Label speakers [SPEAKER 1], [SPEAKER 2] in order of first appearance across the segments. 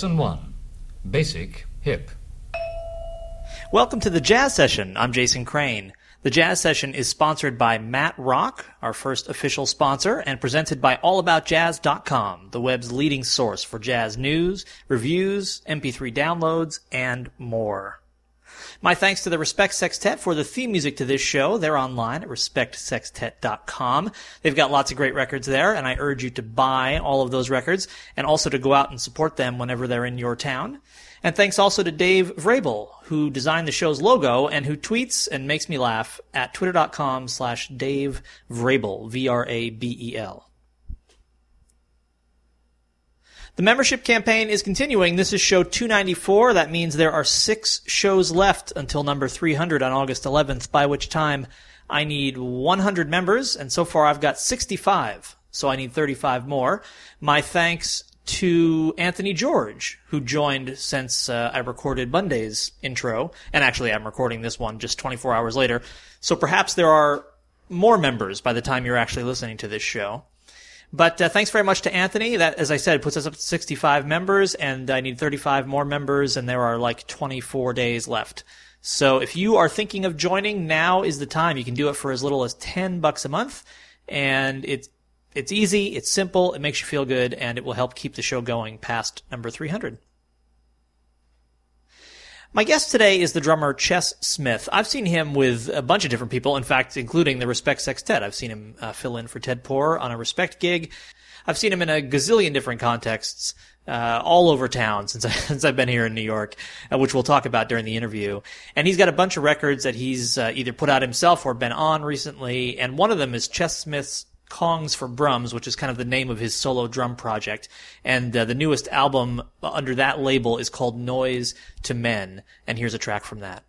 [SPEAKER 1] Lesson 1 Basic Hip.
[SPEAKER 2] Welcome to the Jazz Session. I'm Jason Crane. The Jazz Session is sponsored by Matt Rock, our first official sponsor, and presented by AllAboutJazz.com, the web's leading source for jazz news, reviews, MP3 downloads, and more. My thanks to the Respect Sextet for the theme music to this show. They're online at respectsextet.com. They've got lots of great records there, and I urge you to buy all of those records and also to go out and support them whenever they're in your town. And thanks also to Dave Vrabel, who designed the show's logo and who tweets and makes me laugh at twitter.com slash Dave Vrabel, V-R-A-B-E-L. The membership campaign is continuing. This is show 294. That means there are six shows left until number 300 on August 11th, by which time I need 100 members, and so far I've got 65, so I need 35 more. My thanks to Anthony George, who joined since uh, I recorded Monday's intro, and actually I'm recording this one just 24 hours later. So perhaps there are more members by the time you're actually listening to this show. But uh, thanks very much to Anthony. That, as I said, puts us up to 65 members, and I need 35 more members, and there are like 24 days left. So if you are thinking of joining, now is the time. You can do it for as little as 10 bucks a month, and it's it's easy, it's simple, it makes you feel good, and it will help keep the show going past number 300. My guest today is the drummer Ches Smith. I've seen him with a bunch of different people, in fact, including the Respect Sextet. I've seen him uh, fill in for Ted Poor on a Respect gig. I've seen him in a gazillion different contexts, uh, all over town since, I, since I've been here in New York, uh, which we'll talk about during the interview. And he's got a bunch of records that he's uh, either put out himself or been on recently, and one of them is Ches Smith's Congs for Brums, which is kind of the name of his solo drum project. And uh, the newest album under that label is called Noise to Men. And here's a track from that.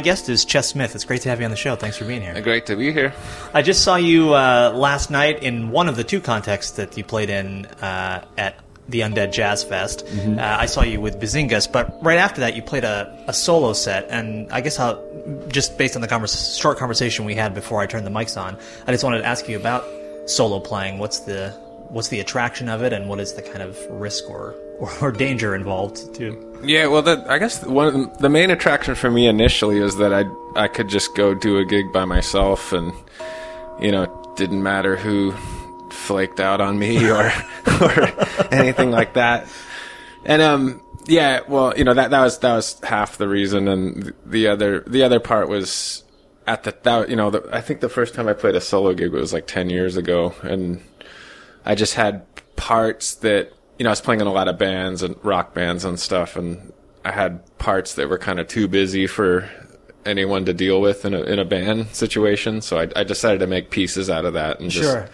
[SPEAKER 2] My guest is Ches Smith. It's great to have you on the show. Thanks for being here.
[SPEAKER 3] Great to be here.
[SPEAKER 2] I just saw you uh, last night in one of the two contexts that you played in uh, at the Undead Jazz Fest.
[SPEAKER 3] Mm-hmm.
[SPEAKER 2] Uh, I saw you with Bazingas, but right after that, you played a, a solo set. And I guess I'll, just based on the converse, short conversation we had before I turned the mics on, I just wanted to ask you about solo playing. What's the what's the attraction of it, and what is the kind of risk or or, or danger involved too?
[SPEAKER 3] Yeah, well, I guess one of the, the main attraction for me initially is that I I could just go do a gig by myself, and you know, didn't matter who flaked out on me or or anything like that. And um, yeah, well, you know that that was that was half the reason, and the other the other part was at the that you know the, I think the first time I played a solo gig was like ten years ago, and I just had parts that you know I was playing in a lot of bands and rock bands and stuff, and I had parts that were kind of too busy for anyone to deal with in a in a band situation. So I, I decided to make pieces out of that and just
[SPEAKER 2] Sure.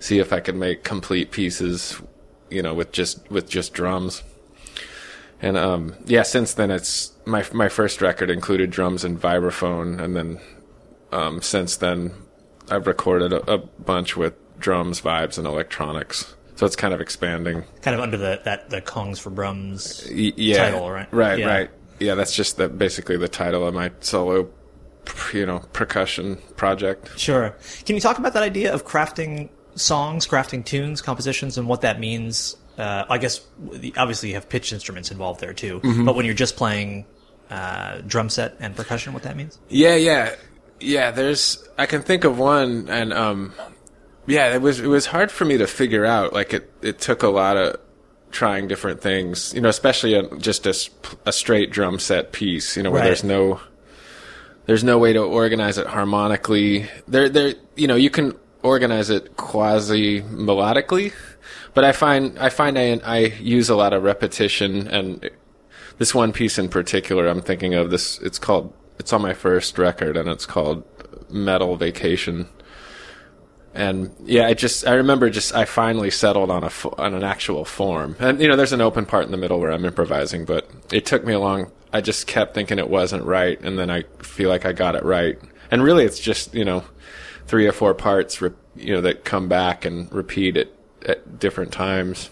[SPEAKER 3] see if I could make complete pieces, you know, with just with just drums. And um, yeah, since then it's my my first record included drums and vibraphone, and then um, since then I've recorded a, a bunch with drums, vibes, and electronics. So it's kind of expanding.
[SPEAKER 2] Kind of under the that the Congs for Brums
[SPEAKER 3] Y- yeah,
[SPEAKER 2] title, right?
[SPEAKER 3] Right,
[SPEAKER 2] Yeah.
[SPEAKER 3] right. Yeah, that's just the, basically the title of my solo, you know, percussion project.
[SPEAKER 2] Sure. Can you talk about that idea of crafting songs, crafting tunes, compositions, and what that means? Uh, I guess obviously you have pitch instruments involved there too,
[SPEAKER 3] Mm-hmm.
[SPEAKER 2] but when you're just playing uh, drum set and percussion, what that means?
[SPEAKER 3] Yeah, yeah, yeah. There's I can think of one, and um, yeah, it was it was hard for me to figure out. Like it it took a lot of trying different things, you know, especially a, just a, a straight drum set piece, you know, where
[SPEAKER 2] Right.
[SPEAKER 3] there's no there's no way to organize it harmonically. There there you know you can organize it quasi melodically, but I find I find I I use a lot of repetition and this one piece in particular I'm thinking of this it's called it's on my first record and it's called Metal Vacation. And yeah, I just I remember just I finally settled on a on an actual form. And you know, there's an open part in the middle where I'm improvising, but it took me a long I just kept thinking it wasn't right and then I feel like I got it right. And really it's just, you know, three or four parts you know that come back and repeat it at different times.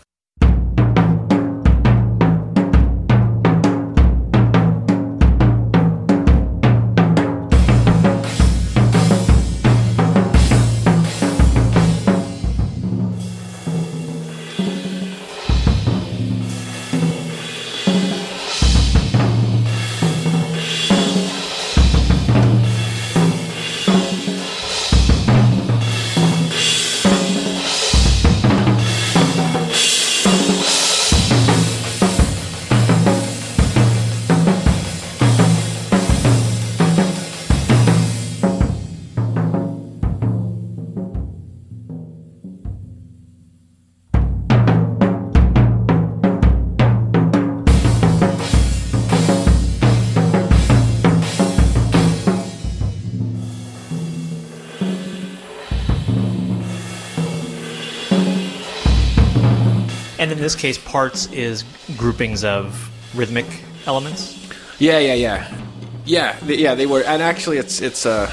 [SPEAKER 2] And in this case, parts is groupings of rhythmic elements.
[SPEAKER 3] Yeah, yeah, yeah, yeah, th- yeah. They were, and actually, it's it's uh,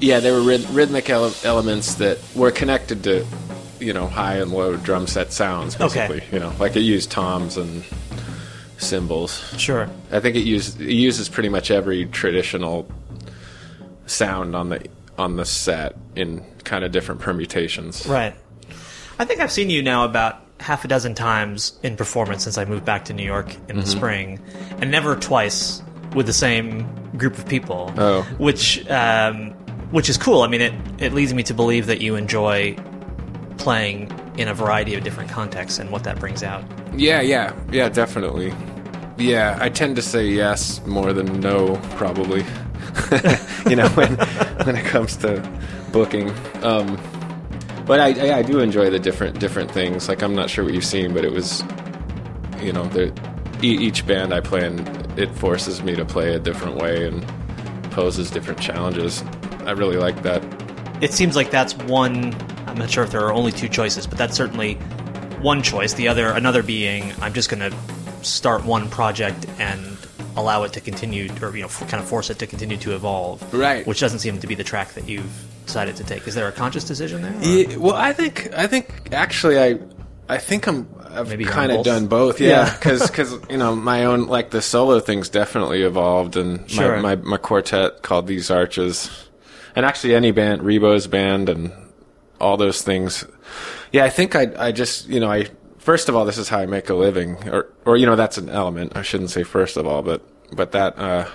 [SPEAKER 3] yeah, they were ryth- rhythmic ele- elements that were connected to, you know, high and low drum set sounds.
[SPEAKER 2] Okay.
[SPEAKER 3] Basically, you know, like it used toms and cymbals.
[SPEAKER 2] Sure.
[SPEAKER 3] I think it uses it uses pretty much every traditional sound on the on the set in kind of different permutations.
[SPEAKER 2] Right. I think I've seen you now about half a dozen times in performance since I moved back to New York in the spring, and never twice with the same group of people.
[SPEAKER 3] Oh.
[SPEAKER 2] Which, um, which is cool. I mean, it, it leads me to believe that you enjoy playing in a variety of different contexts and what that brings out.
[SPEAKER 3] Yeah, yeah, yeah, definitely. Yeah, I tend to say yes more than no, probably. you know, when when it comes to booking. Um, but I, I, I do enjoy the different different things. Like I'm not sure what you've seen, but it was, you know, there, e- each band I play in, it forces me to play a different way and poses different challenges. I really like that.
[SPEAKER 2] It seems like that's one. I'm not sure if there are only two choices, but that's certainly one choice. The other, another being, I'm just going to start one project and allow it to continue, or you know, f- kind of force it to continue to evolve.
[SPEAKER 3] Right.
[SPEAKER 2] Which doesn't seem to be the track that you've decided to take. Is there a conscious decision there?
[SPEAKER 3] Yeah, well, I think I think actually I I think I'm I've
[SPEAKER 2] Maybe you're on
[SPEAKER 3] kind of done both.
[SPEAKER 2] Yeah.
[SPEAKER 3] Yeah, because you know my own like the solo things definitely evolved, and
[SPEAKER 2] Sure.
[SPEAKER 3] my, my my quartet called these arches, and actually any band, Ribot's band, and all those things. Yeah, I think I I just you know I first of all this is how I make a living, or or you know that's an element. I shouldn't say first of all, but but that uh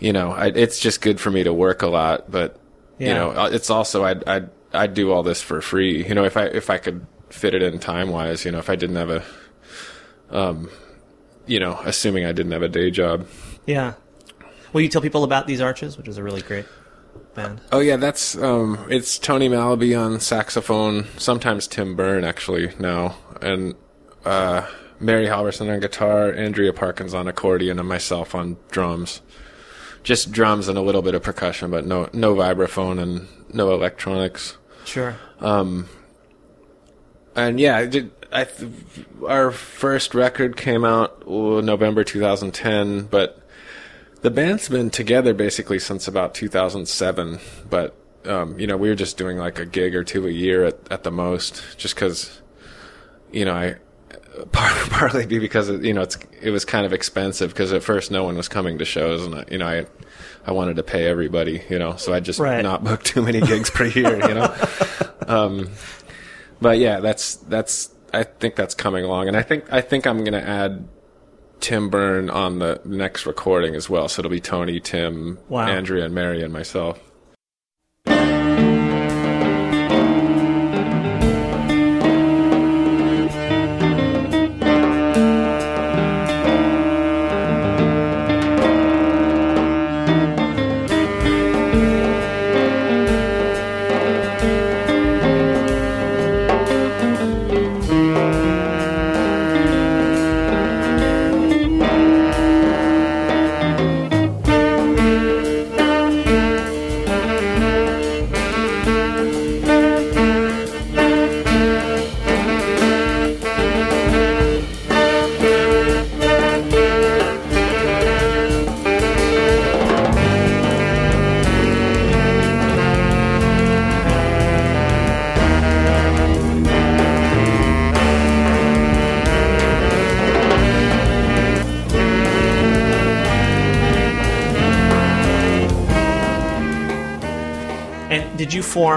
[SPEAKER 3] you know I, it's just good for me to work a lot, but you know uh, it's also I'd I'd I'd do all this for free. You know if I if I could fit it in time wise. You know if I didn't have a um you know assuming I didn't have a day job.
[SPEAKER 2] Yeah. Will you tell people about these arches, which is a really great band?
[SPEAKER 3] Oh yeah, that's um, it's Tony Malaby on saxophone. Sometimes Tim Berne actually now, and uh, Mary Halvorson on guitar, Andrea Parkins on accordion, and myself on drums. Just drums and a little bit of percussion, but no no vibraphone and no electronics.
[SPEAKER 2] Sure.
[SPEAKER 3] And yeah, I did, I th- our first record came out November 2010, but the band's been together basically since about 2007. But um, you know, we were just doing like a gig or two a year at, at the most, just because you know I. Part, partly because it, you know it's it was kind of expensive because at first no one was coming to shows and I, you know I I wanted to pay everybody you know so I just
[SPEAKER 2] Right.
[SPEAKER 3] not booked too many gigs per year you know um, but yeah, that's that's. I think that's coming along, and I think I think I'm gonna add Tim Berne on the next recording as well. So it'll be Tony, Tim,
[SPEAKER 2] Wow.
[SPEAKER 3] Andrea, and Mary, and myself.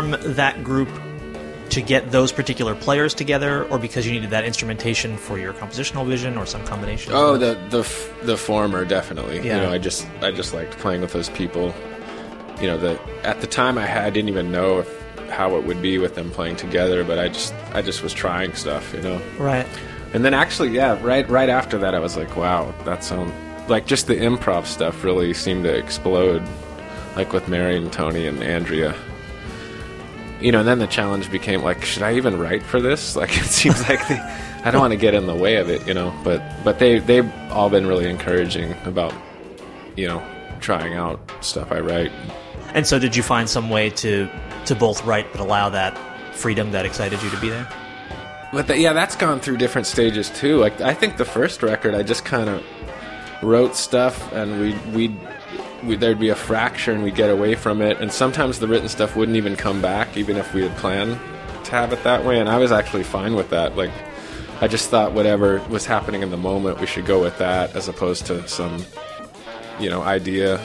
[SPEAKER 2] Form that group to get those particular players together, or because you needed that instrumentation for your compositional vision, or some combination?
[SPEAKER 3] Oh, the the f- the former definitely.
[SPEAKER 2] Yeah.
[SPEAKER 3] You know, I just I just liked playing with those people. You know, the at the time I had I didn't even know if how it would be with them playing together, but I just I just was trying stuff. You know.
[SPEAKER 2] right.
[SPEAKER 3] And then actually, yeah, right right after that, I was like, wow, that sound like just the improv stuff really seemed to explode, like with Mary and Tony and Andrea. You know, and then the challenge became like, should I even write for this? Like, it seems like they, I don't want to get in the way of it, you know. But but they they've all been really encouraging about, you know, trying out stuff I write.
[SPEAKER 2] And so, did you find some way to to both write but allow that freedom that excited you to be there?
[SPEAKER 3] But that, yeah, that's gone through different stages too. Like I think the first record, I just kind of wrote stuff, and we we we there'd be a fracture, and we'd get away from it. And sometimes the written stuff wouldn't even come back, even if we had planned to have it that way. And I was actually fine with that. Like I just thought whatever was happening in the moment, we should go with that, as opposed to some you know idea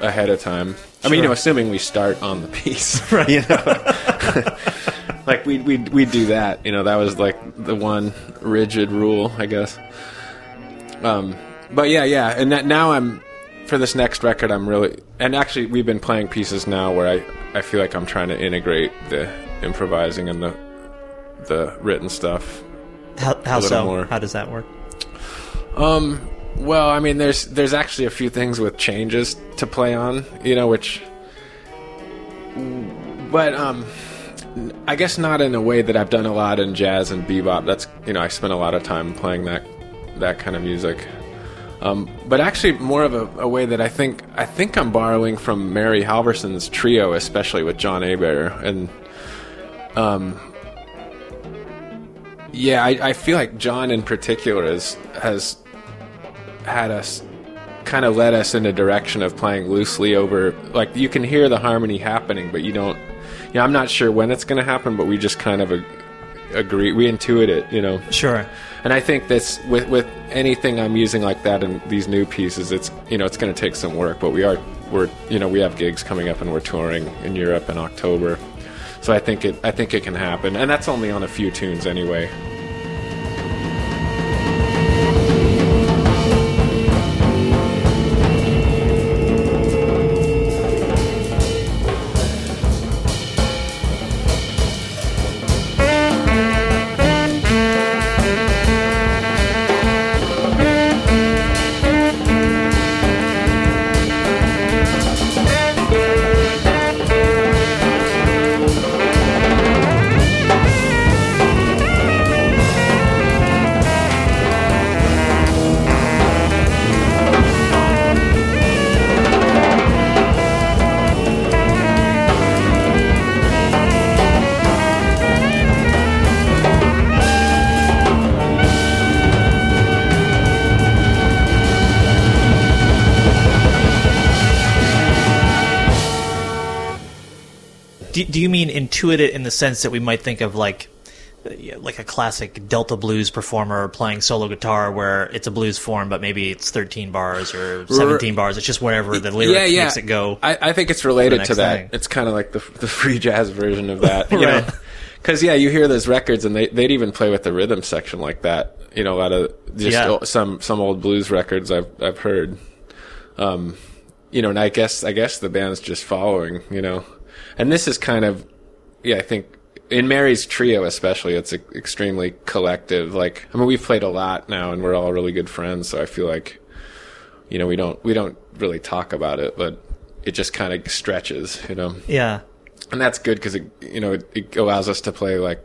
[SPEAKER 3] ahead of time. I mean, you know, assuming we start on the piece, right? You know, like we we we do that. You know, that was like the one rigid rule, I guess. Um, but yeah, yeah, and that, now I'm for this next record. I'm really and actually we've been playing pieces now where I I feel like I'm trying to integrate the improvising and the the written stuff.
[SPEAKER 2] How, how so?
[SPEAKER 3] more.
[SPEAKER 2] How does that work?
[SPEAKER 3] Um, well, I mean, there's there's actually a few things with changes to play on, you know, which, but um, I guess not in a way that I've done a lot in jazz and bebop. That's you know, I spent a lot of time playing that that kind of music. Um, but actually, more of a, a way that I think I think I'm borrowing from Mary Halvorson's trio, especially with John Hébert, and um, yeah, I, I feel like John in particular is, has had us kind of led us in a direction of playing loosely over like you can hear the harmony happening but you don't know i'm not sure when it's going to happen but we just kind of agree we intuit it you know?
[SPEAKER 2] Sure.
[SPEAKER 3] and i think that's with with anything i'm using like that in these new pieces it's you know it's going to take some work but we are we're you know we have gigs coming up and we're touring in europe in october. So i think it i think it can happen. And that's only on a few tunes anyway
[SPEAKER 2] you mean intuit it in the sense that we might think of like like a classic Delta blues performer playing solo guitar where it's a blues form, but maybe it's 13 bars or 17 bars. It's just whatever the lyric
[SPEAKER 3] yeah, yeah.
[SPEAKER 2] makes it go.
[SPEAKER 3] I, I think it's related to that.
[SPEAKER 2] thing.
[SPEAKER 3] It's kind of like the the free jazz version of that, you
[SPEAKER 2] Right.
[SPEAKER 3] know. Because yeah, you hear those records, and they they'd even play with the rhythm section like that. You know, a lot of just
[SPEAKER 2] Yeah.
[SPEAKER 3] o- some some old blues records I've I've heard. Um, you know, and I guess I guess the band's just following. You know, and this is kind of yeah, I think in Mary's trio especially, it's extremely collective. Like, I mean, we've played a lot now, and we're all really good friends. So I feel like, you know, we don't we don't really talk about it, but it just kind of stretches, you know,
[SPEAKER 2] yeah.
[SPEAKER 3] and that's good because it you know it, it allows us to play like,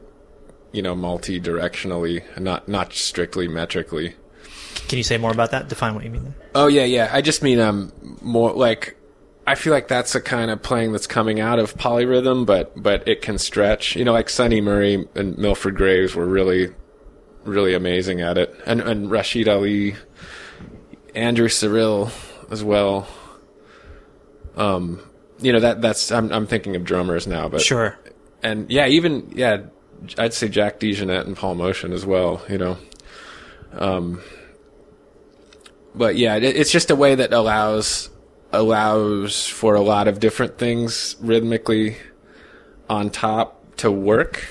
[SPEAKER 3] you know, multi-directionally, not not strictly metrically.
[SPEAKER 2] Can you say more about that? Define what you mean.
[SPEAKER 3] Oh yeah, yeah. I just mean um more like I feel like that's a kind of playing that's coming out of polyrhythm, but but it can stretch. You know, like Sunny Murray and Milford Graves were really really amazing at it, and and Rashied Ali, Andrew Cyrille as well. Um, you know that that's I'm I'm thinking of drummers now, but
[SPEAKER 2] Sure.
[SPEAKER 3] and yeah, even yeah, I'd say Jack DeJohnette and Paul Motian as well. You know, um, but yeah, it, it's just a way that allows allows for a lot of different things rhythmically on top to work.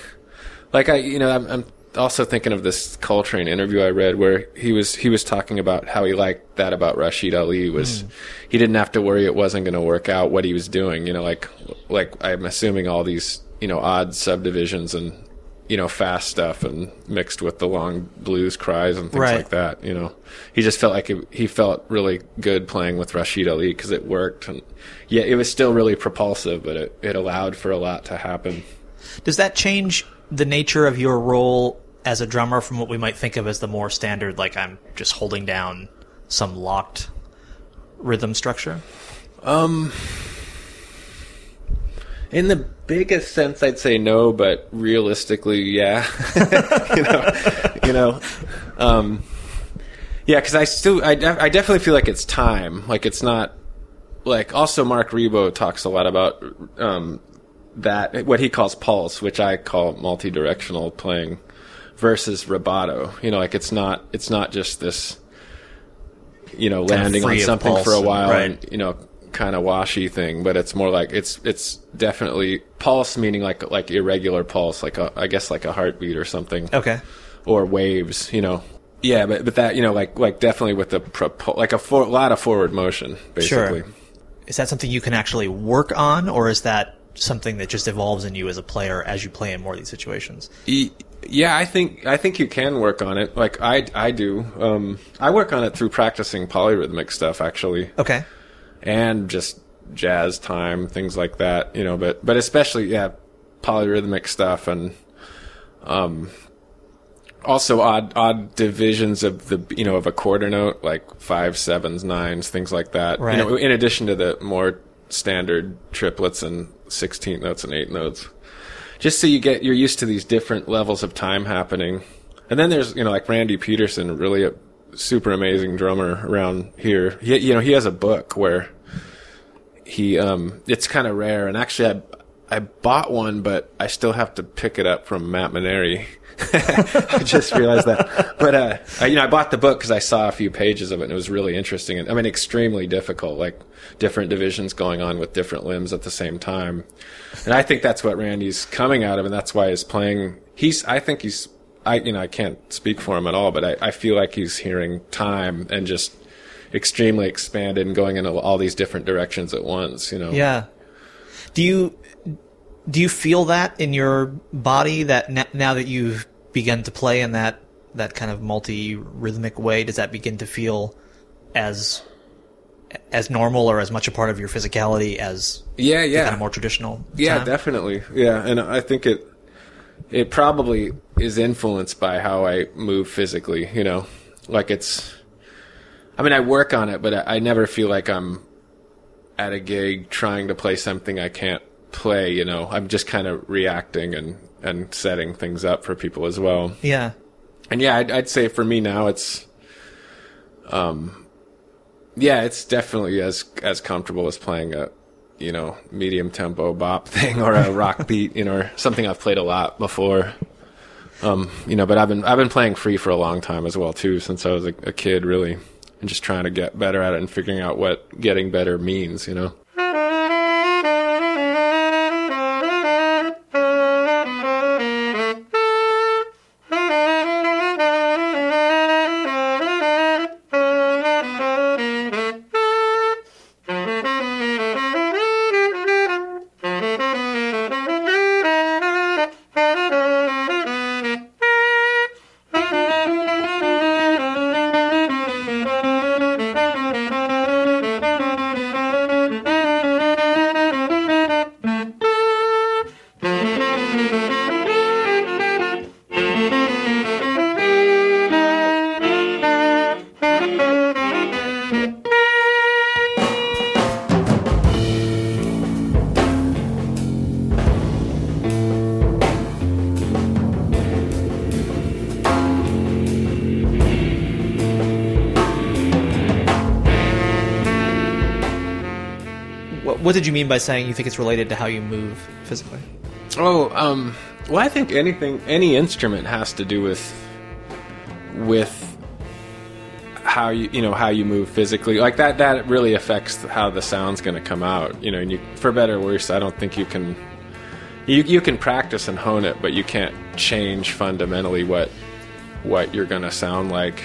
[SPEAKER 3] Like I, you know, I'm, I'm also thinking of this Coltrane interview I read where he was he was talking about how he liked that about Rashied Ali was hmm. he didn't have to worry it wasn't going to work out what he was doing. You know, like like I'm assuming all these you know odd subdivisions and you know fast stuff and mixed with the long blues cries and things
[SPEAKER 2] Right.
[SPEAKER 3] like that. You know, he just felt like it, he felt really good playing with Rashied Ali because it worked and yeah, it was still really propulsive, but it it allowed for a lot to happen.
[SPEAKER 2] Does that change the nature of your role as a drummer from what we might think of as the more standard, like I'm just holding down some locked rhythm structure?
[SPEAKER 3] Um, In the biggest sense, I'd say no, but realistically, yeah. you know, you know, um, yeah, because I still, I, I definitely feel like it's time. Like it's not like. Also, Marc Ribot talks a lot about um, that what he calls pulse, which I call multi-directional playing, versus rubato. You know, like it's not, it's not just this. You know, landing on something for a while
[SPEAKER 2] right.
[SPEAKER 3] and you know kind of washy thing but it's more like it's it's definitely pulse meaning like like irregular pulse like a i guess like a heartbeat or something
[SPEAKER 2] Okay.
[SPEAKER 3] or waves you know yeah but but that you know like like definitely with the propo- like a for, lot of forward motion basically
[SPEAKER 2] Sure. Is that something you can actually work on, or is that something that just evolves in you as a player as you play in more of these situations?
[SPEAKER 3] E- yeah i think i think you can work on it like i i do um i work on it through practicing polyrhythmic stuff actually
[SPEAKER 2] Okay.
[SPEAKER 3] And just jazz time, things like that, you know, but, but especially, yeah, polyrhythmic stuff and, um, also odd, odd divisions of the, you know, of a quarter note, like five, sevens, nines, things like that.
[SPEAKER 2] Right.
[SPEAKER 3] You know, in addition to the more standard triplets and 16th notes and eighth notes. Just so you get, you're used to these different levels of time happening. And then there's, you know, like Randy Peterson, really a super amazing drummer around here. He, you know, he has a book where he, um, it's kind of rare. And actually, I, I bought one, but I still have to pick it up from Matt Maneri. I just realized that. But, uh, I, you know, I bought the book because I saw a few pages of it and it was really interesting. And I mean, extremely difficult, like different divisions going on with different limbs at the same time. And I think that's what Randy's coming out of. And that's why he's playing. He's, I think he's, I, you know, I can't speak for him at all, but I, I feel like he's hearing time and just extremely expanded and going in all these different directions at once, you know?
[SPEAKER 2] Yeah. Do you do you feel that in your body that n- now that you've begun to play in that that kind of multi rhythmic way, does that begin to feel as as normal or as much a part of your physicality as
[SPEAKER 3] Yeah, yeah.
[SPEAKER 2] kind of more traditional?
[SPEAKER 3] Yeah,
[SPEAKER 2] time?
[SPEAKER 3] definitely. Yeah, and I think it it probably is influenced by how I move physically. You know, like it's. I mean, I work on it, but I, I never feel like I'm at a gig trying to play something I can't play. You know, I'm just kind of reacting and and setting things up for people as well.
[SPEAKER 2] Yeah.
[SPEAKER 3] And yeah, I'd, I'd say for me now it's, um, yeah, it's definitely as as comfortable as playing a you know, medium tempo bop thing or a rock beat, you know, or something I've played a lot before. Um, you know, but I've been I've been playing free for a long time as well too, since I was a, a kid, really, and just trying to get better at it and figuring out what getting better means, you know.
[SPEAKER 2] Mean by saying you think it's related to how you move physically?
[SPEAKER 3] Oh, um, well, I think anything, any instrument has to do with with how you, you know, how you move physically. Like that, that really affects how the sound's going to come out. You know, and you, for better or worse, I don't think you can. You you can practice and hone it, but you can't change fundamentally what what you're going to sound like.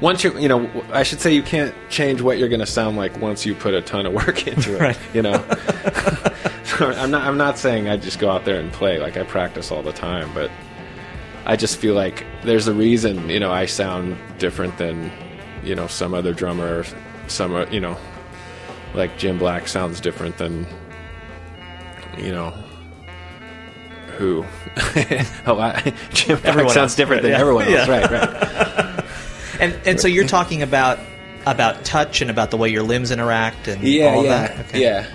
[SPEAKER 3] Once you, you know, I should say you can't change what you're going to sound like once you put a ton of work into it.
[SPEAKER 2] Right.
[SPEAKER 3] You know. I'm not. I'm not saying I just go out there and play. Like I practice all the time, but I just feel like there's a reason. You know, I sound different than you know some other drummer. Some uh, you know, like Jim Black sounds different than you know who. a lot. Jim Black
[SPEAKER 2] Everyone
[SPEAKER 3] sounds different than
[SPEAKER 2] yeah.
[SPEAKER 3] everyone else.
[SPEAKER 2] Yeah.
[SPEAKER 3] Right. Right.
[SPEAKER 2] And and so you're talking about about touch and about the way your limbs interact and
[SPEAKER 3] Yeah.
[SPEAKER 2] all
[SPEAKER 3] yeah.
[SPEAKER 2] that. Okay.
[SPEAKER 3] Yeah.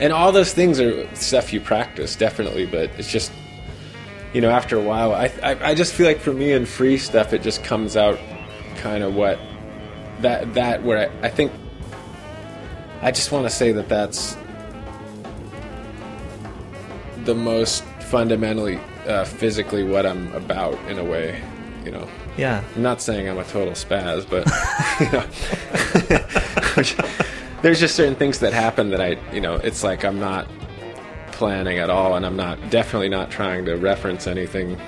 [SPEAKER 3] And all those things are stuff you practice definitely, but it's just you know after a while I, I I just feel like for me in free stuff it just comes out kind of what that that where I, I think I just want to say that that's the most fundamentally uh, physically what I'm about in a way, you know.
[SPEAKER 2] Yeah.
[SPEAKER 3] I'm not saying I'm a total spaz, but you know, there's just certain things that happen that I, you know, it's like I'm not planning at all, and I'm not definitely not trying to reference anything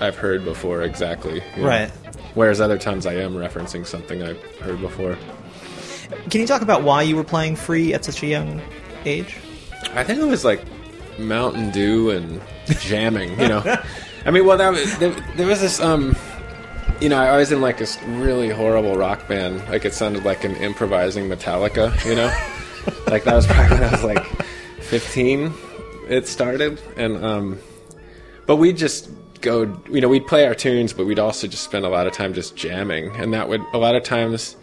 [SPEAKER 3] I've heard before exactly. you know.
[SPEAKER 2] Right.
[SPEAKER 3] Whereas other times I am referencing something I've heard before.
[SPEAKER 2] Can you talk about why you were playing free at such a young age?
[SPEAKER 3] I think it was like Mountain Dew and jamming, you know. I mean, well, that was, there, there was this, um, you know, I was in like this really horrible rock band. Like it sounded like an improvising Metallica, you know. like that was probably when I was like 15. It started, and um, but we just go, you know, we'd play our tunes, but we'd also just spend a lot of time just jamming, and that would a lot of times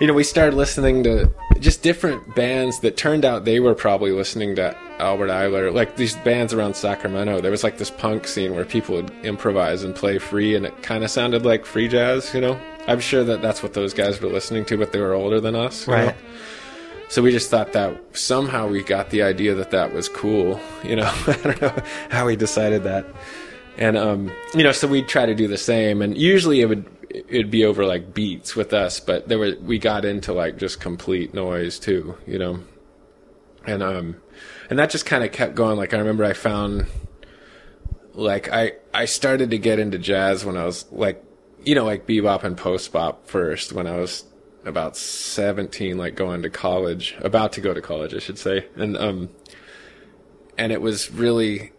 [SPEAKER 3] you know, we started listening to just different bands that turned out they were probably listening to Albert Ayler, like these bands around Sacramento. There was like this punk scene where people would improvise and play free, and it kind of sounded like free jazz, you know? I'm sure that that's what those guys were listening to, but they were older than us.
[SPEAKER 2] Right.
[SPEAKER 3] know? So we just thought that somehow we got the idea that that was cool, you know? I don't know how we decided that. And, um, you know, so we'd try to do the same, and usually it would, it'd be over like beats with us, but there were, we got into like just complete noise too, you know? And, um, and that just kind of kept going. Like, I remember I found, like, I, I started to get into jazz when I was like, you know, like bebop and post bop first when I was about 17, like going to college, about to go to college, I should say. And, um, and it was really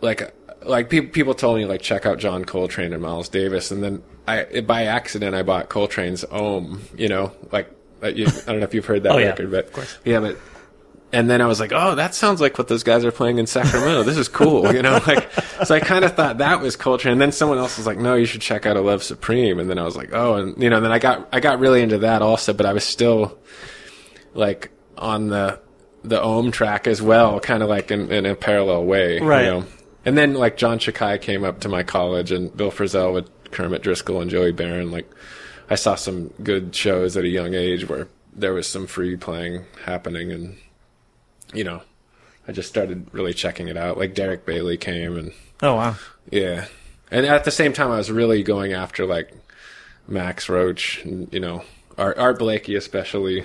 [SPEAKER 3] like, like people, people told me like check out John Coltrane and Miles Davis. And then I, by accident, I bought Coltrane's Om, you know, like, you, I don't know if you've heard that
[SPEAKER 2] Oh, yeah,
[SPEAKER 3] record, but
[SPEAKER 2] of course.
[SPEAKER 3] yeah, but and then I was like, oh, that sounds like what those guys are playing in Sacramento. This is cool, you know. Like, so I kind of thought that was culture, And then someone else was like, no, you should check out A Love Supreme. And then I was like, oh, and you know, then I got I got really into that also, but I was still like on the the Om track as well, kind of like in, in a parallel way,
[SPEAKER 2] Right.
[SPEAKER 3] You know? And then like John Tchicai came up to my college, and Bill Frisell with Kermit Driscoll and Joey Baron. Like, I saw some good shows at a young age where there was some free playing happening, and you know, I just started really checking it out. Like Derek Bailey came and
[SPEAKER 2] Oh wow.
[SPEAKER 3] yeah, and at the same time, I was really going after like Max Roach, and, you know, Art, Art Blakey especially,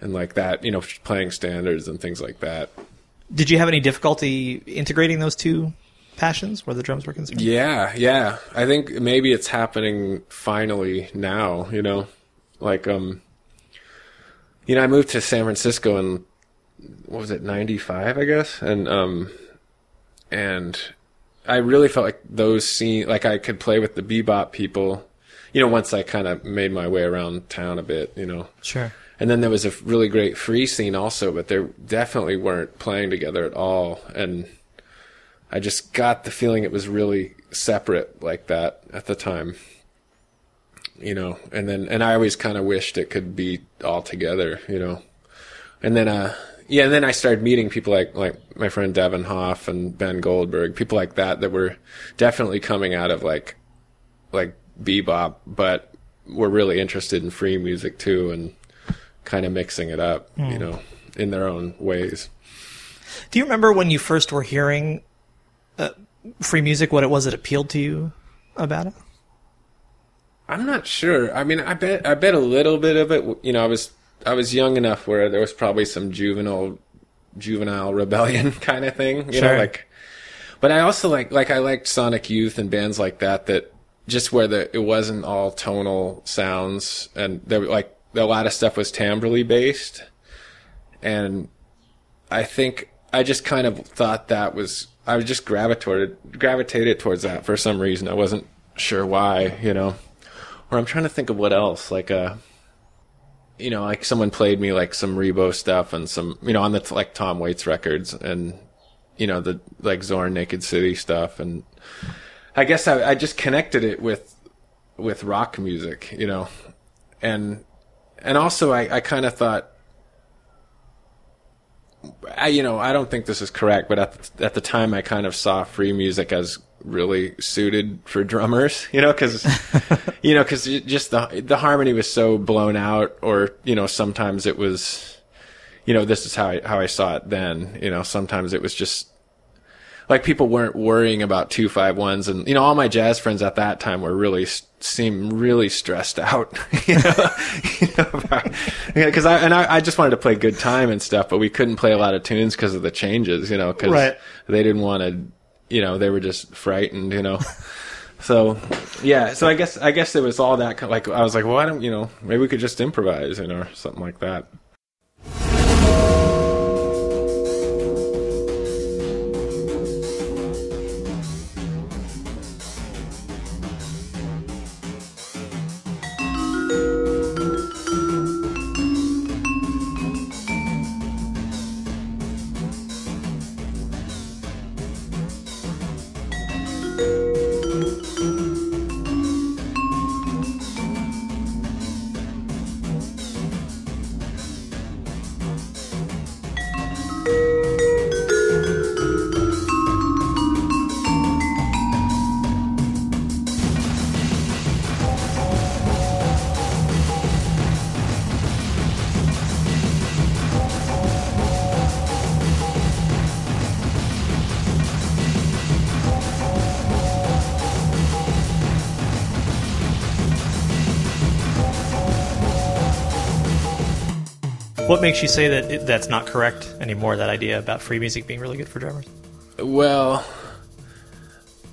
[SPEAKER 3] and like that, you know, playing standards and things like that.
[SPEAKER 2] Did you have any difficulty integrating those two passions where the drums were concerned?
[SPEAKER 3] Yeah, yeah. I think maybe it's happening finally now, you know. Like um you know, I moved to San Francisco in what was it, 95, I guess? And um and I really felt like those scene like I could play with the bebop people, you know, once I kind of made my way around town a bit, you know.
[SPEAKER 2] Sure.
[SPEAKER 3] And then there was a really great free scene also, but they definitely weren't playing together at all. And I just got the feeling it was really separate like that at the time. You know, and then, and I always kind of wished it could be all together, you know. And then, uh, yeah, and then I started meeting people like, like my friend Devin Hoff and Ben Goldberg, people like that that were definitely coming out of like, like bebop, but were really interested in free music too and kind of mixing it up, you know, in their own ways.
[SPEAKER 2] Do you remember when you first were hearing uh, free music? What it was that appealed to you about it?
[SPEAKER 3] I'm not sure. I mean, I bet I bet a little bit of it. You know, I was I was young enough where there was probably some juvenile juvenile rebellion kind of thing. You
[SPEAKER 2] Sure.
[SPEAKER 3] know, like. But I also like like I liked Sonic Youth and bands like that that just where the it wasn't all tonal sounds and there were like a lot of stuff was timbrely based, and I think I just kind of thought that was I was just gravitated gravitated towards that for some reason. I wasn't sure why, you know. Or I'm trying to think of what else, like uh you know, like someone played me like some Ribot stuff and some, you know, on the like Tom Waits records and you know the like Zorn Naked City stuff, and I guess I, I just connected it with with rock music, you know, and and also I, I kind of thought I, you know, I don't think this is correct, but at the, at the time, I kind of saw free music as really suited for drummers, you know, because you know, because just the the harmony was so blown out, or you know, sometimes it was, you know, this is how I how I saw it then. You know, sometimes it was just like people weren't worrying about two five ones, and you know, all my jazz friends at that time were really seemed really stressed out, you know, you know, about, because I and I, I just wanted to play good time and stuff, but we couldn't play a lot of tunes because of the changes, you know, because
[SPEAKER 2] Right.
[SPEAKER 3] they didn't want to, you know, they were just frightened, you know. So, yeah. So I guess I guess it was all that kind like I was like, well, why don't you know? Maybe we could just improvise, you know, or something like that.
[SPEAKER 2] What makes you say that it, that's not correct anymore? That idea about free music being really good for drummers?
[SPEAKER 3] Well,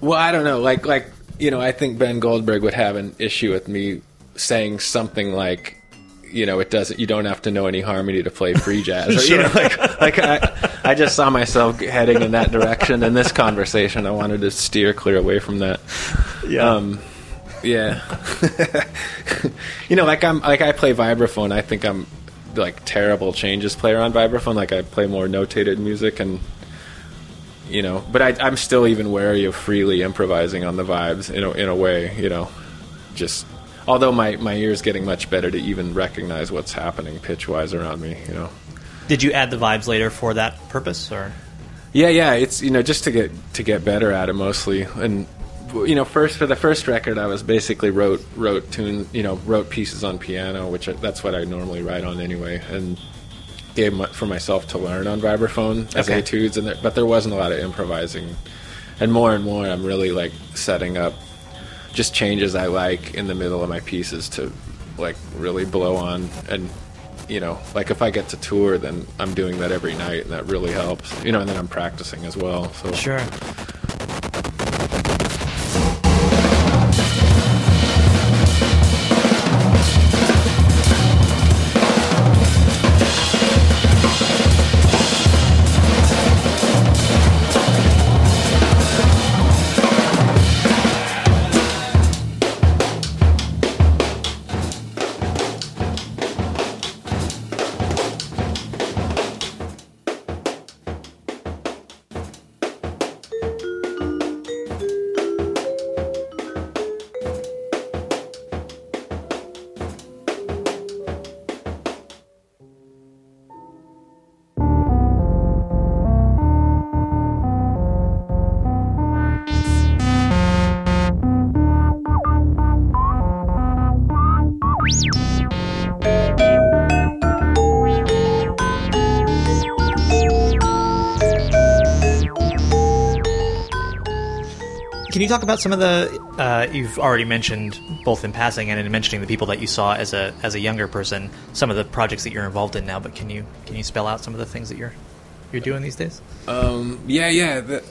[SPEAKER 3] well, I don't know. Like, like you know, I think Ben Goldberg would have an issue with me saying something like, you know, it doesn't. You don't have to know any harmony to play free jazz. Or, You know, like, like I, I just saw myself heading in that direction in this conversation. I wanted to steer clear away from that.
[SPEAKER 2] Yeah.
[SPEAKER 3] Um, yeah. you know, like I'm like I play vibraphone. I think I'm like terrible changes player on vibraphone. Like I play more notated music and you know, but I, I'm still even wary of freely improvising on the vibes in a, in a way. You know, just although my my ear's getting much better to even recognize what's happening pitch wise around me. You know.
[SPEAKER 2] Did you add the vibes later for that purpose, or
[SPEAKER 3] Yeah, yeah, it's you know just to get to get better at it mostly, and you know first for the first record I was basically wrote wrote tune you know wrote pieces on piano, which I, that's what I normally write on anyway, and gave my, for myself to learn on vibraphone as
[SPEAKER 2] Okay.
[SPEAKER 3] etudes, and there, but there wasn't a lot of improvising. And more and more, I'm really like setting up just changes I like in the middle of my pieces to like really blow on and you know like if I get to tour then I'm doing that every night and that really helps you know and then I'm practicing as well so
[SPEAKER 2] Sure. Can you talk about some of the uh, you've already mentioned both in passing and in mentioning the people that you saw as a as a younger person, some of the projects that you're involved in now, but can you can you spell out some of the things that you're you're doing these days?
[SPEAKER 3] Um, yeah, yeah. The,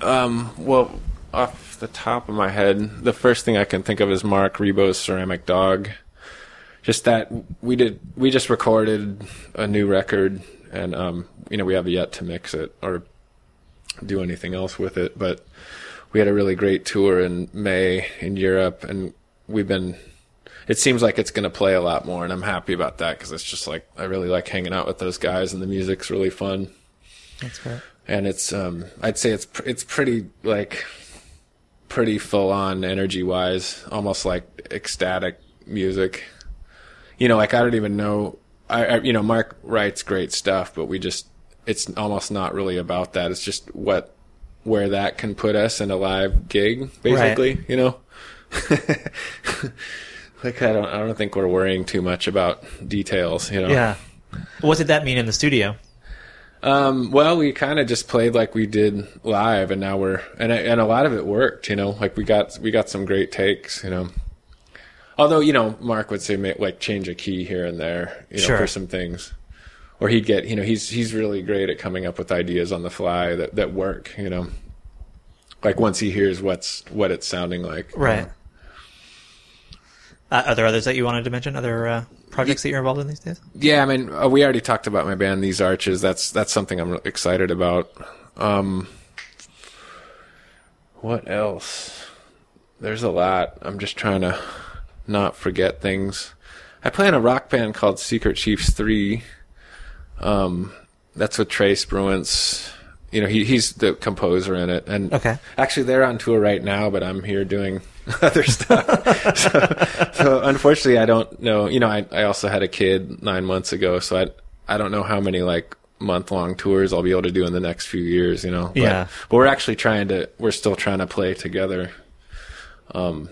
[SPEAKER 3] um, well, off the top of my head, the first thing I can think of is Marc Ribot's Ceramic Dog. Just that we did, we just recorded a new record, and um, you know, we have yet to mix it or do anything else with it, but we had a really great tour in May in Europe, and we've been. It seems like it's going to play a lot more, and I'm happy about that because it's just like I really like hanging out with those guys, and the music's really fun
[SPEAKER 2] That's great.
[SPEAKER 3] and it's um I'd say it's pr- it's pretty like pretty full on energy wise, almost like ecstatic music. You know, like I don't even know. I, I you know Marc writes great stuff, but we just it's almost not really about that. It's just what where that can put us in a live gig, basically. You know. like I don't I don't think we're worrying too much about details. You know.
[SPEAKER 2] Yeah. What did that mean in the studio?
[SPEAKER 3] Um, well, we kind of just played like we did live, and now we're and and a lot of it worked. You know, like we got we got some great takes. You know, although you know Marc would say like change a key here and there, you know,
[SPEAKER 2] Sure.
[SPEAKER 3] for some things, or he'd get you know he's he's really great at coming up with ideas on the fly that that work. You know, like once he hears what's what it's sounding like.
[SPEAKER 2] Right. Uh, are there others that you wanted to mention? Other uh, projects that you're involved in these days?
[SPEAKER 3] Yeah, I mean, uh, we already talked about my band, These Arches. That's that's something I'm excited about. Um, what else? There's a lot. I'm just trying to not forget things. I play in a rock band called Secret Chiefs Three. Um, that's with Trey Spruance. You know, he he's the composer in it, and
[SPEAKER 2] Okay.
[SPEAKER 3] actually they're on tour right now, but I'm here doing other stuff. so, so unfortunately, I don't know. You know, I I also had a kid nine months ago, so I I don't know how many like month long tours I'll be able to do in the next few years. You know, But-
[SPEAKER 2] Yeah.
[SPEAKER 3] But, we're actually trying to. We're still trying to play together. Um,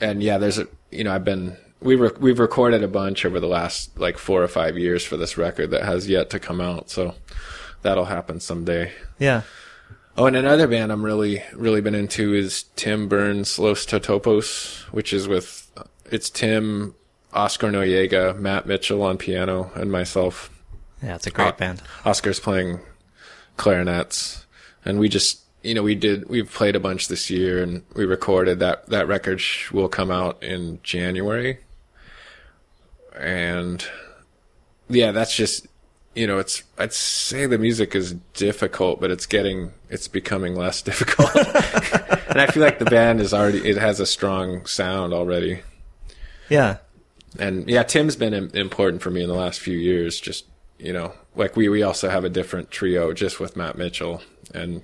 [SPEAKER 3] and yeah, there's a you know I've been we re- we've recorded a bunch over the last like four or five years for this record that has yet to come out. So that'll happen someday.
[SPEAKER 2] Yeah.
[SPEAKER 3] Oh, and another band I'm really, really been into is Tim Berne's Los Totopos, which is with, it's Tim, Oscar Noriega, Matt Mitchell on piano, and myself.
[SPEAKER 2] Yeah, it's a great
[SPEAKER 3] Uh,
[SPEAKER 2] band.
[SPEAKER 3] Oscar's playing clarinets. And we just, you know, we did, we've played a bunch this year and we recorded that, that record sh- will come out in January. And yeah, that's just, you know, it's, I'd say the music is difficult, but it's getting, it's becoming less difficult. and I feel like the band is already, it has a strong sound already.
[SPEAKER 2] Yeah.
[SPEAKER 3] And yeah, Tim's been im- important for me in the last few years. Just, you know, like we, we also have a different trio just with Matt Mitchell and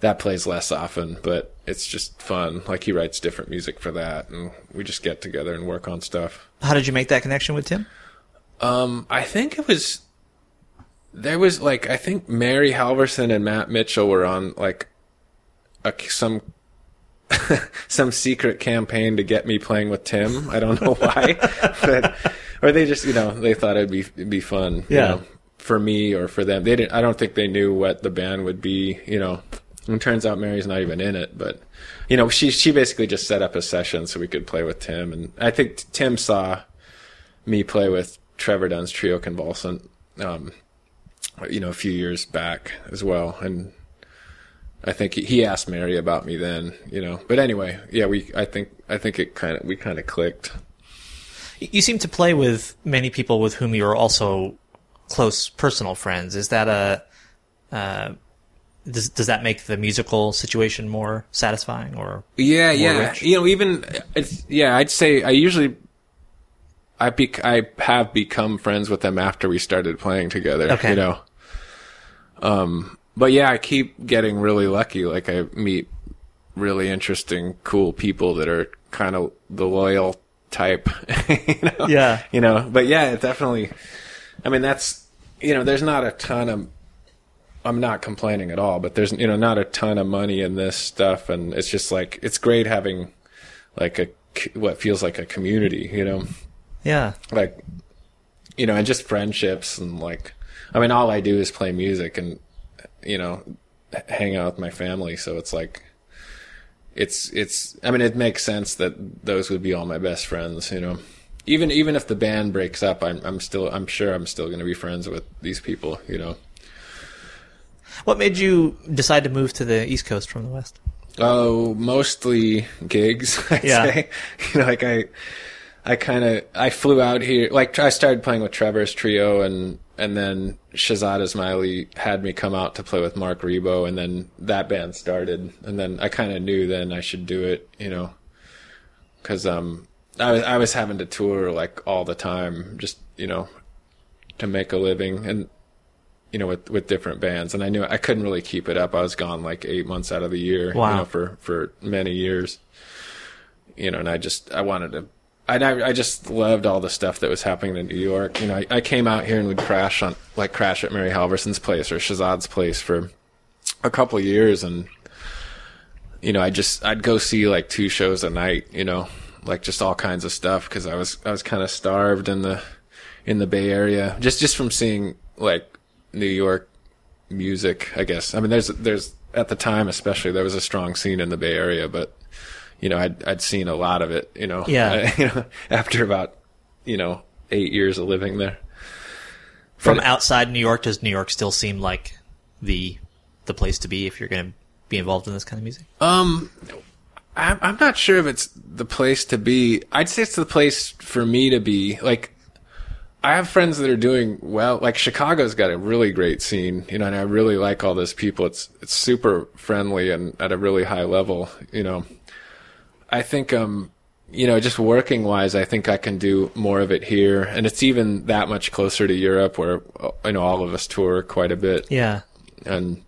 [SPEAKER 3] that plays less often, but it's just fun. Like he writes different music for that and we just get together and work on stuff.
[SPEAKER 2] How did you make that connection with Tim?
[SPEAKER 3] Um, I think it was there was like I think Mary Halvorson and Matt Mitchell were on like a, some some secret campaign to get me playing with Tim. I don't know why, but or they just you know they thought it'd be it'd be fun. you
[SPEAKER 2] Yeah.
[SPEAKER 3] know. for me or for them. They didn't. I don't think they knew what the band would be. You know, and it turns out Mary's not even in it. But you know, she she basically just set up a session so we could play with Tim. And I think Tim saw me play with Trevor Dunn's trio Convulsant. Um, you know, a few years back as well, and I think he, he asked Mary about me then, you know. But anyway, yeah, we I think I think it kind of we kind of clicked.
[SPEAKER 2] You seem to play with many people with whom you're also close personal friends. Is that a uh, does does that make the musical situation more satisfying or
[SPEAKER 3] Yeah, yeah.
[SPEAKER 2] rich?
[SPEAKER 3] You know, even it's yeah. I'd say I usually I bec I have become friends with them after we started playing together.
[SPEAKER 2] Okay.
[SPEAKER 3] You know. Um, but yeah, I keep getting really lucky. Like I meet really interesting, cool people that are kind of the loyal type. you know?
[SPEAKER 2] Yeah.
[SPEAKER 3] You know, but yeah, it definitely. I mean, that's you know, there's not a ton of. I'm not complaining at all, but there's you know not a ton of money in this stuff, and it's just like it's great having like a what feels like a community, you know,
[SPEAKER 2] yeah
[SPEAKER 3] like you know, and just friendships and like, I mean, all I do is play music and you know, hang out with my family, so it's like. It's it's I mean it makes sense that those would be all my best friends, you know. Even even if the band breaks up, I'm I'm still I'm sure I'm still going to be friends with these people, you know.
[SPEAKER 2] What made you decide to move to the East Coast from the West?
[SPEAKER 3] Oh, mostly gigs. I'd
[SPEAKER 2] Yeah.
[SPEAKER 3] say. You know, like I, I kind of I flew out here. Like I started playing with Trevor's trio, and and then Shahzad Ismaily had me come out to play with Marc Ribot, and then that band started, and then I kind of knew then I should do it. You know, because um I was I was having to tour like all the time, just you know, to make a living, and you know, with with different bands, and I knew I couldn't really keep it up. I was gone like eight months out of the year,
[SPEAKER 2] Wow.
[SPEAKER 3] you know, for for many years. You know, and I just I wanted to. I I just loved all the stuff that was happening in New York. You know, I, I came out here and would crash on like crash at Mary Halvorson's place or Shahzad's place for a couple of years, and you know, I just I'd go see like two shows a night. You know, like just all kinds of stuff because I was I was kind of starved in the in the Bay Area just just from seeing like New York music. I guess I mean there's there's at the time especially there was a strong scene in the Bay Area, but you know I'd I'd seen a lot of it. You know,
[SPEAKER 2] Yeah.
[SPEAKER 3] you know after about you know eight years of living there.
[SPEAKER 2] From
[SPEAKER 3] But-
[SPEAKER 2] outside New York, does New York still seem like the the place to be if you're going to be involved in this kind of music?
[SPEAKER 3] Um, I'm, I'm not sure if it's the place to be. I'd say it's the place for me to be. Like, I have friends that are doing well. Like Chicago's got a really great scene, you know, and I really like all those people. It's it's super friendly and at a really high level, you know. I think um you know, just working wise, I think I can do more of it here, and it's even that much closer to Europe, where you know all of us tour quite a bit
[SPEAKER 2] Yeah.
[SPEAKER 3] and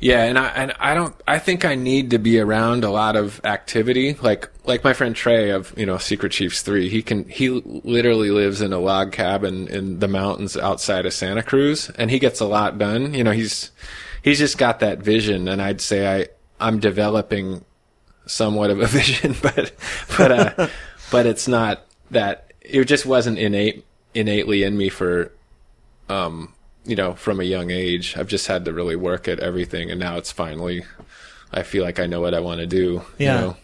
[SPEAKER 3] yeah and i and i don't i think i need to be around a lot of activity. Like like my friend trey of you know secret chiefs 3 he can he literally lives in a log cabin in the mountains outside of santa cruz and he gets a lot done. You know he's he's just got that vision and i'd say i i'm developing somewhat of a vision but but uh but it's not that it just wasn't innate innately in me for um, you know, from a young age. I've just had to really work at everything, and now it's finally. I feel like I know what I want to do.
[SPEAKER 2] Yeah.
[SPEAKER 3] You know?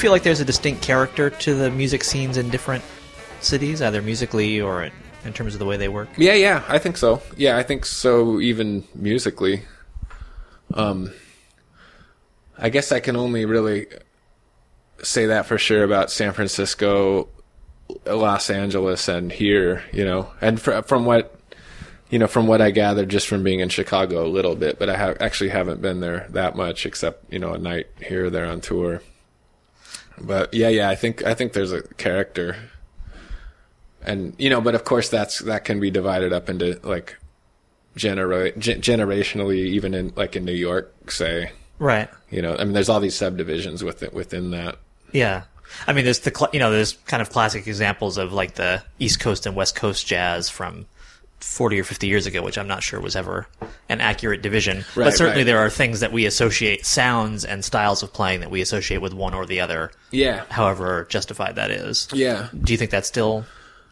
[SPEAKER 2] Feel like there's a distinct character to the music scenes in different cities, either musically or in in terms of the way they work?
[SPEAKER 3] Yeah, yeah, I think so. Yeah, I think so. Even musically, um, I guess I can only really say that for sure about San Francisco, Los Angeles, and here. You know, and fr- from what you know, from what I gathered just from being in Chicago a little bit, but I ha- actually haven't been there that much, except you know a night here or there on tour. But yeah, yeah, I think I think there's a character and you know, but of course that's that can be divided up into like genera- gen- generationally, even in like in New York, say.
[SPEAKER 2] Right.
[SPEAKER 3] You know, I mean, there's all these subdivisions within within that.
[SPEAKER 2] Yeah. I mean, there's the cl- you know there's kind of classic examples of like the East Coast and West Coast jazz from 40 or 50 years ago, which I'm not sure was ever an accurate division.
[SPEAKER 3] Right,
[SPEAKER 2] but certainly
[SPEAKER 3] right.
[SPEAKER 2] there are things that we associate sounds and styles of playing that we associate with one or the other,
[SPEAKER 3] Yeah.
[SPEAKER 2] however justified that is.
[SPEAKER 3] Yeah.
[SPEAKER 2] Do you think that's still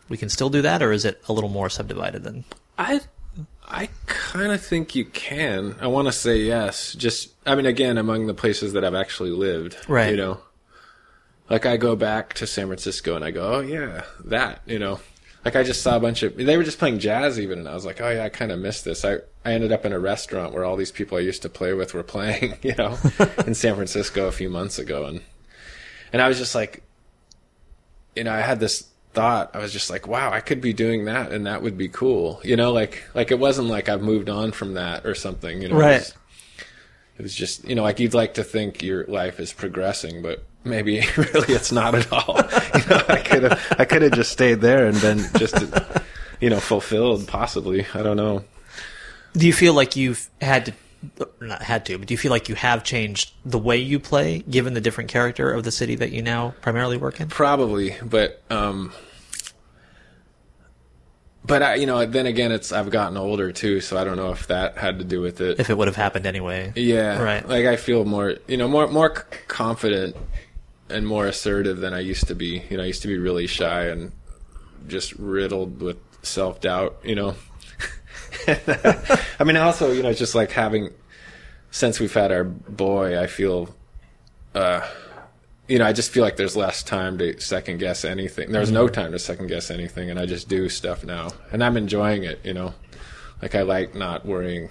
[SPEAKER 2] we can still do that, or is it a little more subdivided than?
[SPEAKER 3] I I kind of think you can. I want to say yes. Just I mean, again, among the places that I've actually lived,
[SPEAKER 2] Right.
[SPEAKER 3] You know, like I go back to San Francisco and I go, oh yeah, that. You know, like I just saw a bunch of they were just playing jazz even, and I was like, oh yeah, I kind of missed this. I I ended up in a restaurant where all these people I used to play with were playing. You know, in San Francisco a few months ago, and and I was just like, you know, I had this thought. I was just like, wow, I could be doing that, and that would be cool. You know, like like it wasn't like I've moved on from that or something. You know,
[SPEAKER 2] Right.
[SPEAKER 3] It was, it was just you know, like you'd like to think your life is progressing, but maybe really it's not at all. you know, I could have I could have just stayed there and been just you know fulfilled, possibly. I don't know.
[SPEAKER 2] Do you feel like you've had to, not had to, but do you feel like you have changed the way you play, given the different character of the city that you now primarily work in?
[SPEAKER 3] Probably, but um but I, you know, then again, it's I've gotten older too, so I don't know if that had to do with it.
[SPEAKER 2] If it would have happened anyway.
[SPEAKER 3] Yeah,
[SPEAKER 2] Right.
[SPEAKER 3] Like I feel more, you know, more more confident and more assertive than I used to be. You know, I used to be really shy and just riddled with self doubt. You know, I mean, also, you know, just like having since we've had our boy, I feel, uh, you know, I just feel like there's less time to second guess anything. There's no time to second guess anything, and I just do stuff now, and I'm enjoying it. You know, like I like not worrying.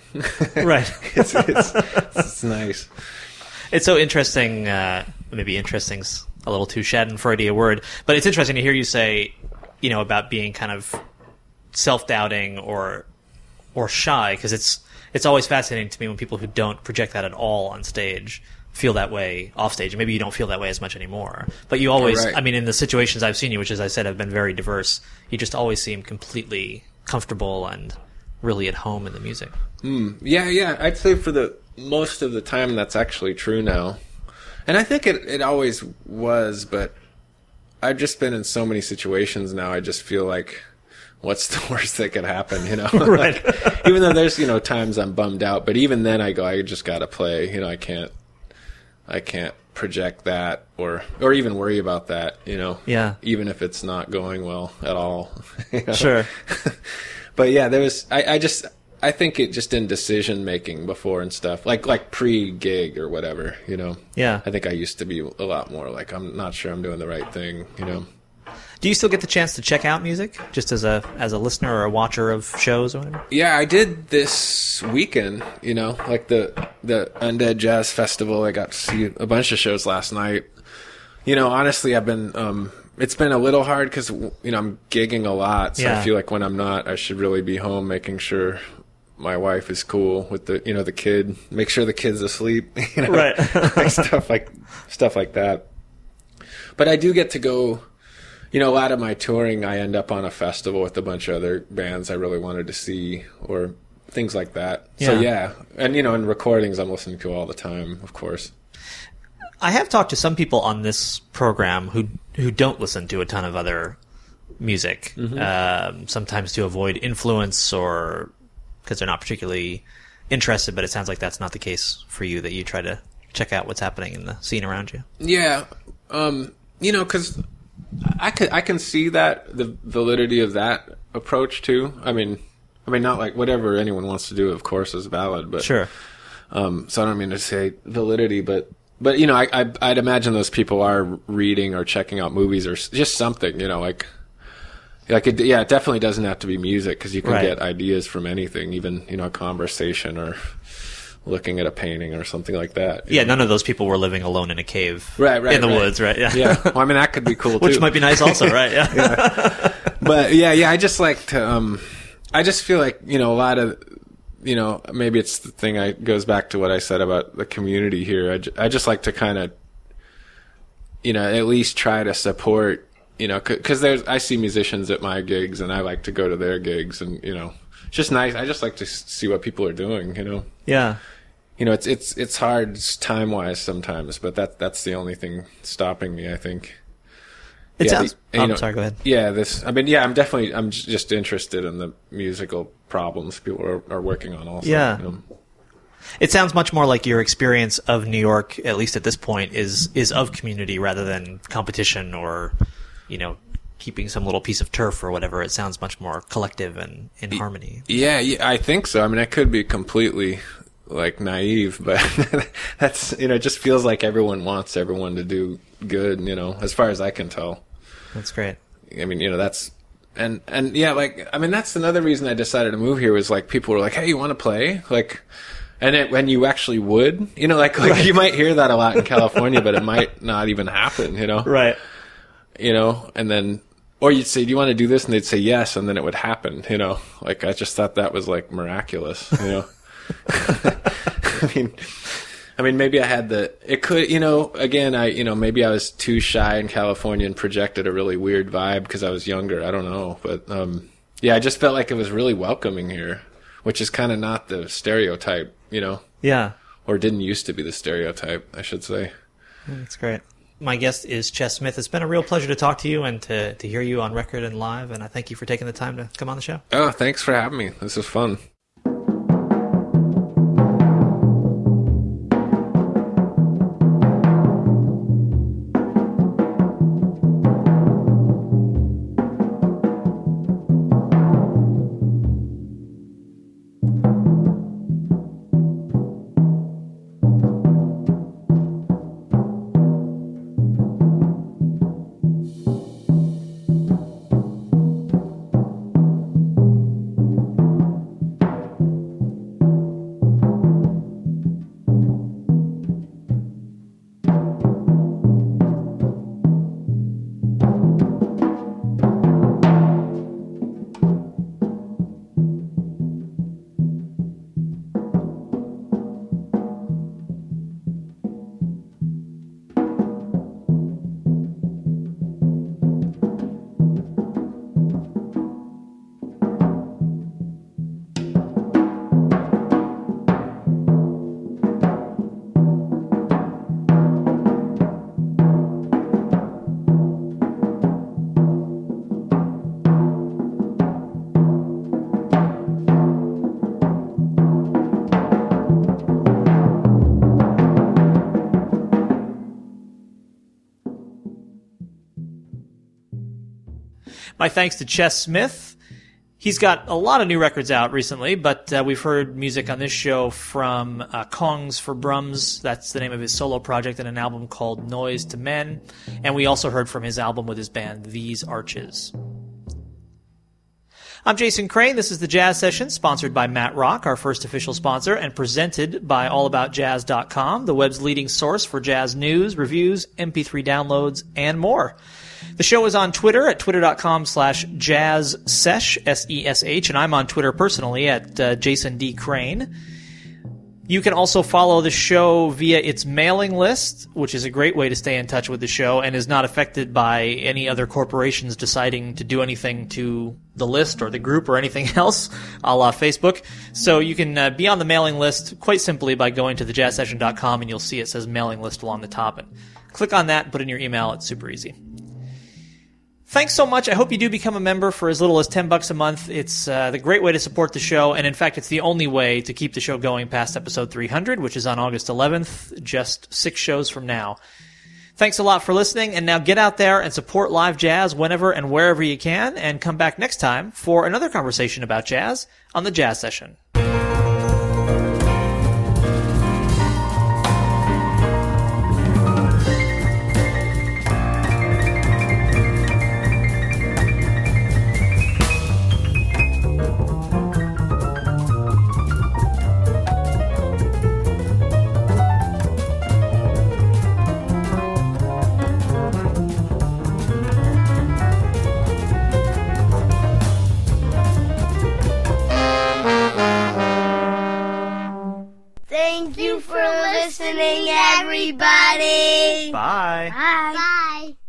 [SPEAKER 2] Right.
[SPEAKER 3] it's, it's, it's nice.
[SPEAKER 2] It's so interesting. Uh, maybe interesting's a little too Schadenfreudy a word, but it's interesting to hear you say, you know, about being kind of self-doubting or or shy, because it's it's always fascinating to me when people who don't project that at all on stage feel that way off stage. Maybe you don't feel that way as much anymore, but you always.
[SPEAKER 3] Right.
[SPEAKER 2] I mean, in the situations I've seen you, which as I said have been very diverse, you just always seem completely comfortable and really at home in the music. Hmm.
[SPEAKER 3] Yeah, yeah. I'd say for the most of the time that's actually true now. And I think it, it always was, but I've just been in so many situations now. I just feel like, what's the worst that could happen, you know?
[SPEAKER 2] Right.
[SPEAKER 3] Like, even though there's, you know, times I'm bummed out, but even then I go, I just gotta play, you know, I can't, I can't project that or, or even worry about that, you know?
[SPEAKER 2] Yeah.
[SPEAKER 3] Even if it's not going well at all. you know?
[SPEAKER 2] Sure.
[SPEAKER 3] but yeah, there was. I, I just. I think it just in decision making before and stuff, like like pre gig or whatever. You know.
[SPEAKER 2] Yeah.
[SPEAKER 3] I think I used to be a lot more like I'm not sure I'm doing the right thing. You know.
[SPEAKER 2] Do you still get the chance to check out music, just as a as a listener or a watcher of shows or whatever?
[SPEAKER 3] Yeah, I did this weekend. You know, like the the Undead Jazz Festival. I got to see a bunch of shows last night. You know, honestly, I've been. um It's been a little hard because you know I'm gigging a lot, so
[SPEAKER 2] Yeah.
[SPEAKER 3] I feel like when I'm not, I should really be home making sure my wife is cool with the you know the kid. Make sure the kid's asleep. You know,
[SPEAKER 2] Right.
[SPEAKER 3] like stuff like stuff like that. But I do get to go. You know, a lot of my touring, I end up on a festival with a bunch of other bands I really wanted to see, or things like that. So
[SPEAKER 2] Yeah.
[SPEAKER 3] yeah, and you know, in recordings, I'm listening to all the time, of course.
[SPEAKER 2] I have talked to some people on this program who who don't listen to a ton of other music, um, sometimes to avoid influence or because they're not particularly interested. But it sounds like that's not the case for you. That you try to check out what's happening in the scene around you.
[SPEAKER 3] Yeah, um, you know, because I can I can see that the validity of that approach too. I mean, I mean, not like whatever anyone wants to do, of course, is valid, but
[SPEAKER 2] Sure.
[SPEAKER 3] Um, so I don't mean to say validity, but but you know, I, I I'd imagine those people are reading or checking out movies or just something, you know, like. Like it, yeah, it definitely doesn't have to be music because you can
[SPEAKER 2] Right.
[SPEAKER 3] get ideas from anything, even you know, a conversation or looking at a painting or something like that.
[SPEAKER 2] Yeah, none of those people were living alone in a cave,
[SPEAKER 3] Right, right,
[SPEAKER 2] in the
[SPEAKER 3] right.
[SPEAKER 2] woods, right? Yeah,
[SPEAKER 3] yeah. Well, I mean, that could be cool too.
[SPEAKER 2] which might be nice, also, right? Yeah,
[SPEAKER 3] but yeah, yeah, I just like to. um I just feel like you know a lot of you know maybe it's the thing I goes back to what I said about the community here. I, I just like to kind of you know at least try to support you know because there's I see musicians at my gigs and I like to go to their gigs and you know it's just nice. I just like to see what people are doing. You know.
[SPEAKER 2] yeah.
[SPEAKER 3] You know, it's it's it's hard time wise sometimes, but that that's the only thing stopping me. I think.
[SPEAKER 2] It
[SPEAKER 3] Yeah,
[SPEAKER 2] sounds.
[SPEAKER 3] the- you
[SPEAKER 2] I'm
[SPEAKER 3] know,
[SPEAKER 2] sorry. Go ahead.
[SPEAKER 3] Yeah, this. I mean, yeah, I'm definitely. I'm just interested in the musical problems people are, are working on. Also,
[SPEAKER 2] Yeah.
[SPEAKER 3] you know.
[SPEAKER 2] It sounds much more like your experience of New York, at least at this point, is is of community rather than competition or, you know, keeping some little piece of turf or whatever. It sounds much more collective and in harmony.
[SPEAKER 3] Yeah, yeah, I think so. I mean, I could be completely like naive, but that's you know, it just feels like everyone wants everyone to do good. You know, as far as I can tell.
[SPEAKER 2] That's great.
[SPEAKER 3] I mean, you know, that's and and yeah, like I mean, that's another reason I decided to move here was like people were like, "Hey, you want to play?" Like, and it, when you actually would, you know, like like you might hear that a lot in California, but it might not even happen. You know,
[SPEAKER 2] Right.
[SPEAKER 3] You know, and then or you'd say, "Do you want to do this?" and they'd say yes, and then it would happen. You know, like I just thought that was like miraculous. You know, I mean. I mean, maybe I had the. It could, you know. Again, I, you know, maybe I was too shy in California and projected a really weird vibe because I was younger. I don't know, but um, yeah, I just felt like it was really welcoming here, which is kind of not the stereotype, you know,
[SPEAKER 2] Yeah.
[SPEAKER 3] or didn't used to be the stereotype, I should say.
[SPEAKER 2] That's great. My guest is Ches Smith. It's been a real pleasure to talk to you and to, to hear you on record and live, and I thank you for taking the time to come on the show.
[SPEAKER 3] Oh, thanks for having me. This was fun.
[SPEAKER 2] My thanks to Ches Smith. He's got a lot of new records out recently, but uh, we've heard music on this show from uh, Congs for Brums. That's the name of his solo project and an album called Noise to Men. And we also heard from his album with his band These Arches. I'm Jason Crane. This is the Jazz Session, sponsored by Matt Rock, our first official sponsor, and presented by AllAboutJazz.com, the web's leading source for jazz news, reviews, MP3 downloads, and more. The show is on Twitter at twitter.com slash jazzsesh, S-E-S-H, and I'm on Twitter personally at uh, Jason D. Crane. You can also follow the show via its mailing list, which is a great way to stay in touch with the show and is not affected by any other corporations deciding to do anything to the list or the group or anything else, a la Facebook. So you can uh, be on the mailing list quite simply by going to thejazzsession.com and you'll see it says mailing list along the top. And click on that put in your email. It's super easy. Thanks so much. I hope you do become a member for as little as 10 bucks a month. It's uh, the great way to support the show, and in fact, it's the only way to keep the show going past episode 300, which is on August 11th, just six shows from now. Thanks a lot for listening, and now get out there and support live jazz whenever and wherever you can, and come back next time for another conversation about jazz on the Jazz Session.